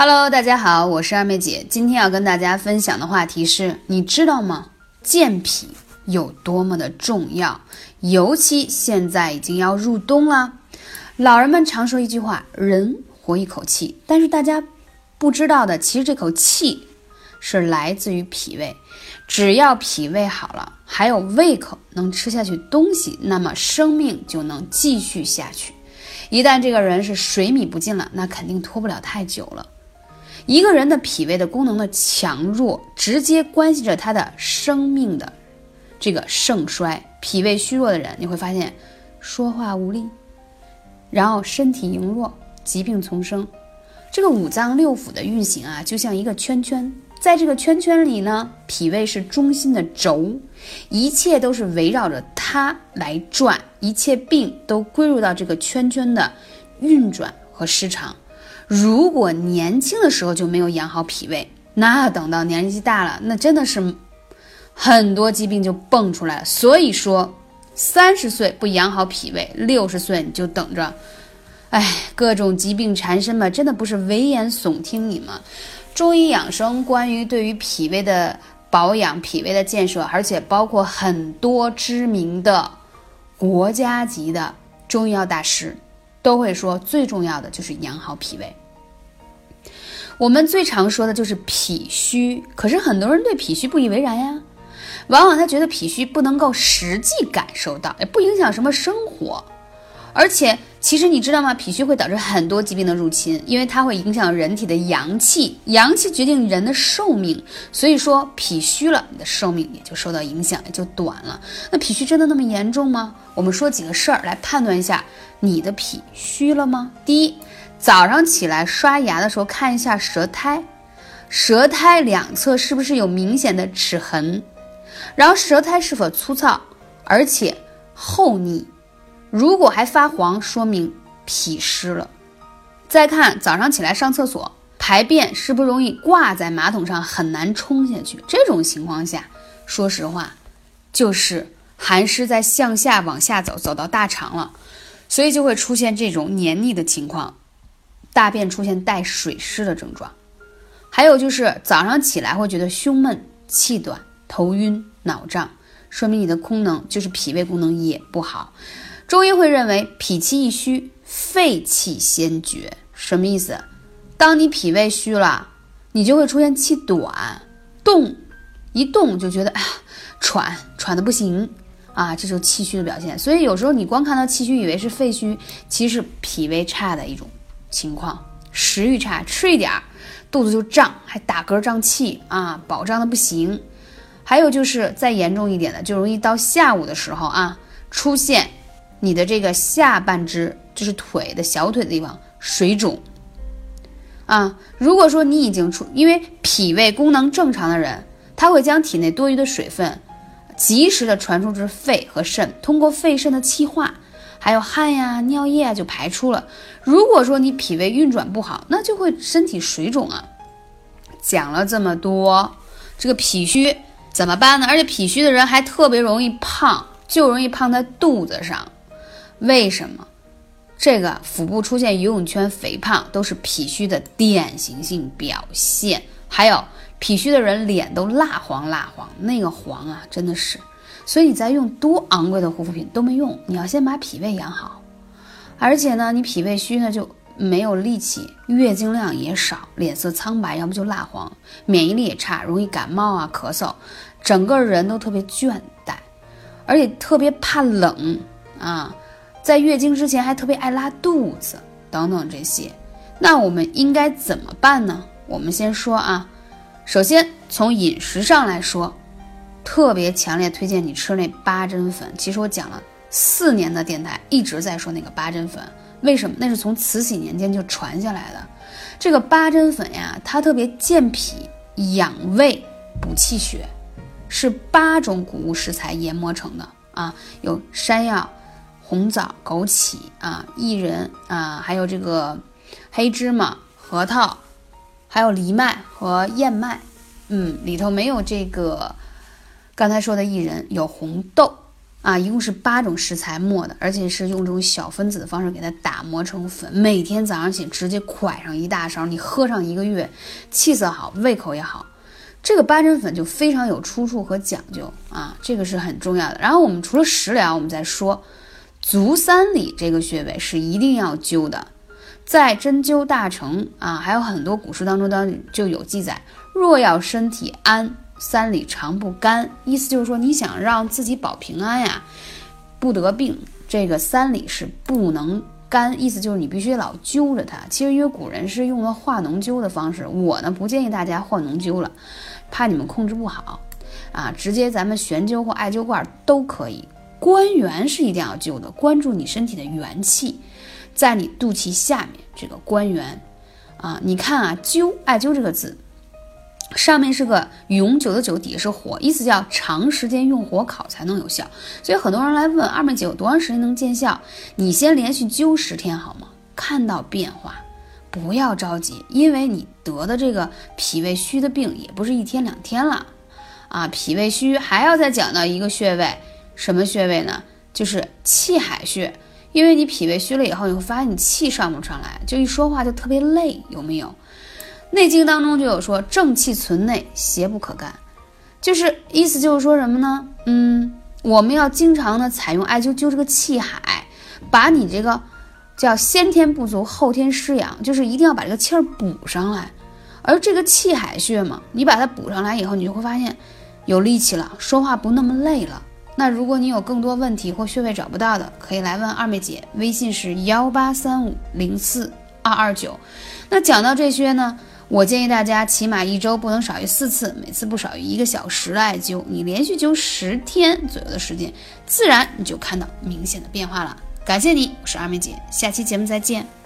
Hello，大家好，我是二妹姐。今天要跟大家分享的话题是：你知道吗？健脾有多么的重要？尤其现在已经要入冬了。老人们常说一句话：“人活一口气。”但是大家不知道的，其实这口气是来自于脾胃。只要脾胃好了，还有胃口能吃下去东西，那么生命就能继续下去。一旦这个人是水米不进了，那肯定拖不了太久了。一个人的脾胃的功能的强弱，直接关系着他的生命的这个盛衰。脾胃虚弱的人，你会发现说话无力，然后身体羸弱，疾病丛生。这个五脏六腑的运行啊，就像一个圈圈，在这个圈圈里呢，脾胃是中心的轴，一切都是围绕着它来转，一切病都归入到这个圈圈的运转和失常。如果年轻的时候就没有养好脾胃，那等到年纪大了，那真的是很多疾病就蹦出来了。所以说，三十岁不养好脾胃，六十岁你就等着，哎，各种疾病缠身吧，真的不是危言耸听。你们中医养生关于对于脾胃的保养、脾胃的建设，而且包括很多知名的国家级的中医药大师。都会说最重要的就是养好脾胃。我们最常说的就是脾虚，可是很多人对脾虚不以为然呀，往往他觉得脾虚不能够实际感受到，也不影响什么生活。而且，其实你知道吗？脾虚会导致很多疾病的入侵，因为它会影响人体的阳气，阳气决定人的寿命。所以说，脾虚了，你的寿命也就受到影响，也就短了。那脾虚真的那么严重吗？我们说几个事儿来判断一下你的脾虚了吗？第一，早上起来刷牙的时候看一下舌苔，舌苔两侧是不是有明显的齿痕？然后舌苔是否粗糙，而且厚腻？如果还发黄，说明脾湿了。再看早上起来上厕所，排便是不容易挂在马桶上，很难冲下去？这种情况下，说实话，就是寒湿在向下往下走，走到大肠了，所以就会出现这种黏腻的情况，大便出现带水湿的症状。还有就是早上起来会觉得胸闷、气短、头晕、脑胀，说明你的功能就是脾胃功能也不好。中医会认为脾气一虚，肺气先绝，什么意思？当你脾胃虚了，你就会出现气短，动，一动就觉得哎呀喘，喘的不行啊，这就是气虚的表现。所以有时候你光看到气虚，以为是肺虚，其实脾胃差的一种情况，食欲差，吃一点儿肚子就胀，还打嗝胀气啊，饱胀的不行。还有就是再严重一点的，就容易到下午的时候啊，出现。你的这个下半肢就是腿的小腿的地方水肿啊。如果说你已经出，因为脾胃功能正常的人，他会将体内多余的水分及时的传输至肺和肾，通过肺肾的气化，还有汗呀、尿液啊就排出了。如果说你脾胃运转不好，那就会身体水肿啊。讲了这么多，这个脾虚怎么办呢？而且脾虚的人还特别容易胖，就容易胖在肚子上。为什么这个腹部出现游泳圈、肥胖都是脾虚的典型性表现？还有脾虚的人脸都蜡黄蜡黄，那个黄啊，真的是。所以你再用多昂贵的护肤品都没用，你要先把脾胃养好。而且呢，你脾胃虚呢就没有力气，月经量也少，脸色苍白，要不就蜡黄，免疫力也差，容易感冒啊、咳嗽，整个人都特别倦怠，而且特别怕冷啊。在月经之前还特别爱拉肚子等等这些，那我们应该怎么办呢？我们先说啊，首先从饮食上来说，特别强烈推荐你吃那八珍粉。其实我讲了四年的电台一直在说那个八珍粉，为什么？那是从慈禧年间就传下来的。这个八珍粉呀，它特别健脾养胃、补气血，是八种谷物食材研磨成的啊，有山药。红枣、枸杞啊，薏仁啊，还有这个黑芝麻、核桃，还有藜麦和燕麦。嗯，里头没有这个刚才说的薏仁，有红豆啊，一共是八种食材磨的，而且是用这种小分子的方式给它打磨成粉。每天早上起直接蒯上一大勺，你喝上一个月，气色好，胃口也好。这个八珍粉就非常有出处和讲究啊，这个是很重要的。然后我们除了食疗，我们再说足三里这个穴位是一定要灸的，在《针灸大成》啊，还有很多古书当中当就有记载：若要身体安。三里常不干，意思就是说，你想让自己保平安呀，不得病，这个三里是不能干，意思就是你必须老揪着它。其实因为古人是用了化脓灸的方式，我呢不建议大家化脓灸了，怕你们控制不好啊，直接咱们悬灸或艾灸罐都可以。关元是一定要灸的，关注你身体的元气，在你肚脐下面这个关元啊，你看啊，灸艾灸这个字。上面是个永久的久，底下是火，意思叫长时间用火烤才能有效。所以很多人来问二妹姐有多长时间能见效？你先连续灸十天好吗？看到变化，不要着急，因为你得的这个脾胃虚的病也不是一天两天了啊。脾胃虚还要再讲到一个穴位，什么穴位呢？就是气海穴。因为你脾胃虚了以后，你会发现你气上不上来，就一说话就特别累，有没有？内经当中就有说正气存内，邪不可干，就是意思就是说什么呢？嗯，我们要经常的采用艾灸灸这个气海，把你这个叫先天不足后天失养，就是一定要把这个气儿补上来。而这个气海穴嘛，你把它补上来以后，你就会发现有力气了，说话不那么累了。那如果你有更多问题或穴位找不到的，可以来问二妹姐，微信是幺八三五零四二二九。那讲到这些呢？我建议大家起码一周不能少于四次，每次不少于一个小时的艾灸。你连续灸十天左右的时间，自然你就看到明显的变化了。感谢你，我是二妹姐，下期节目再见。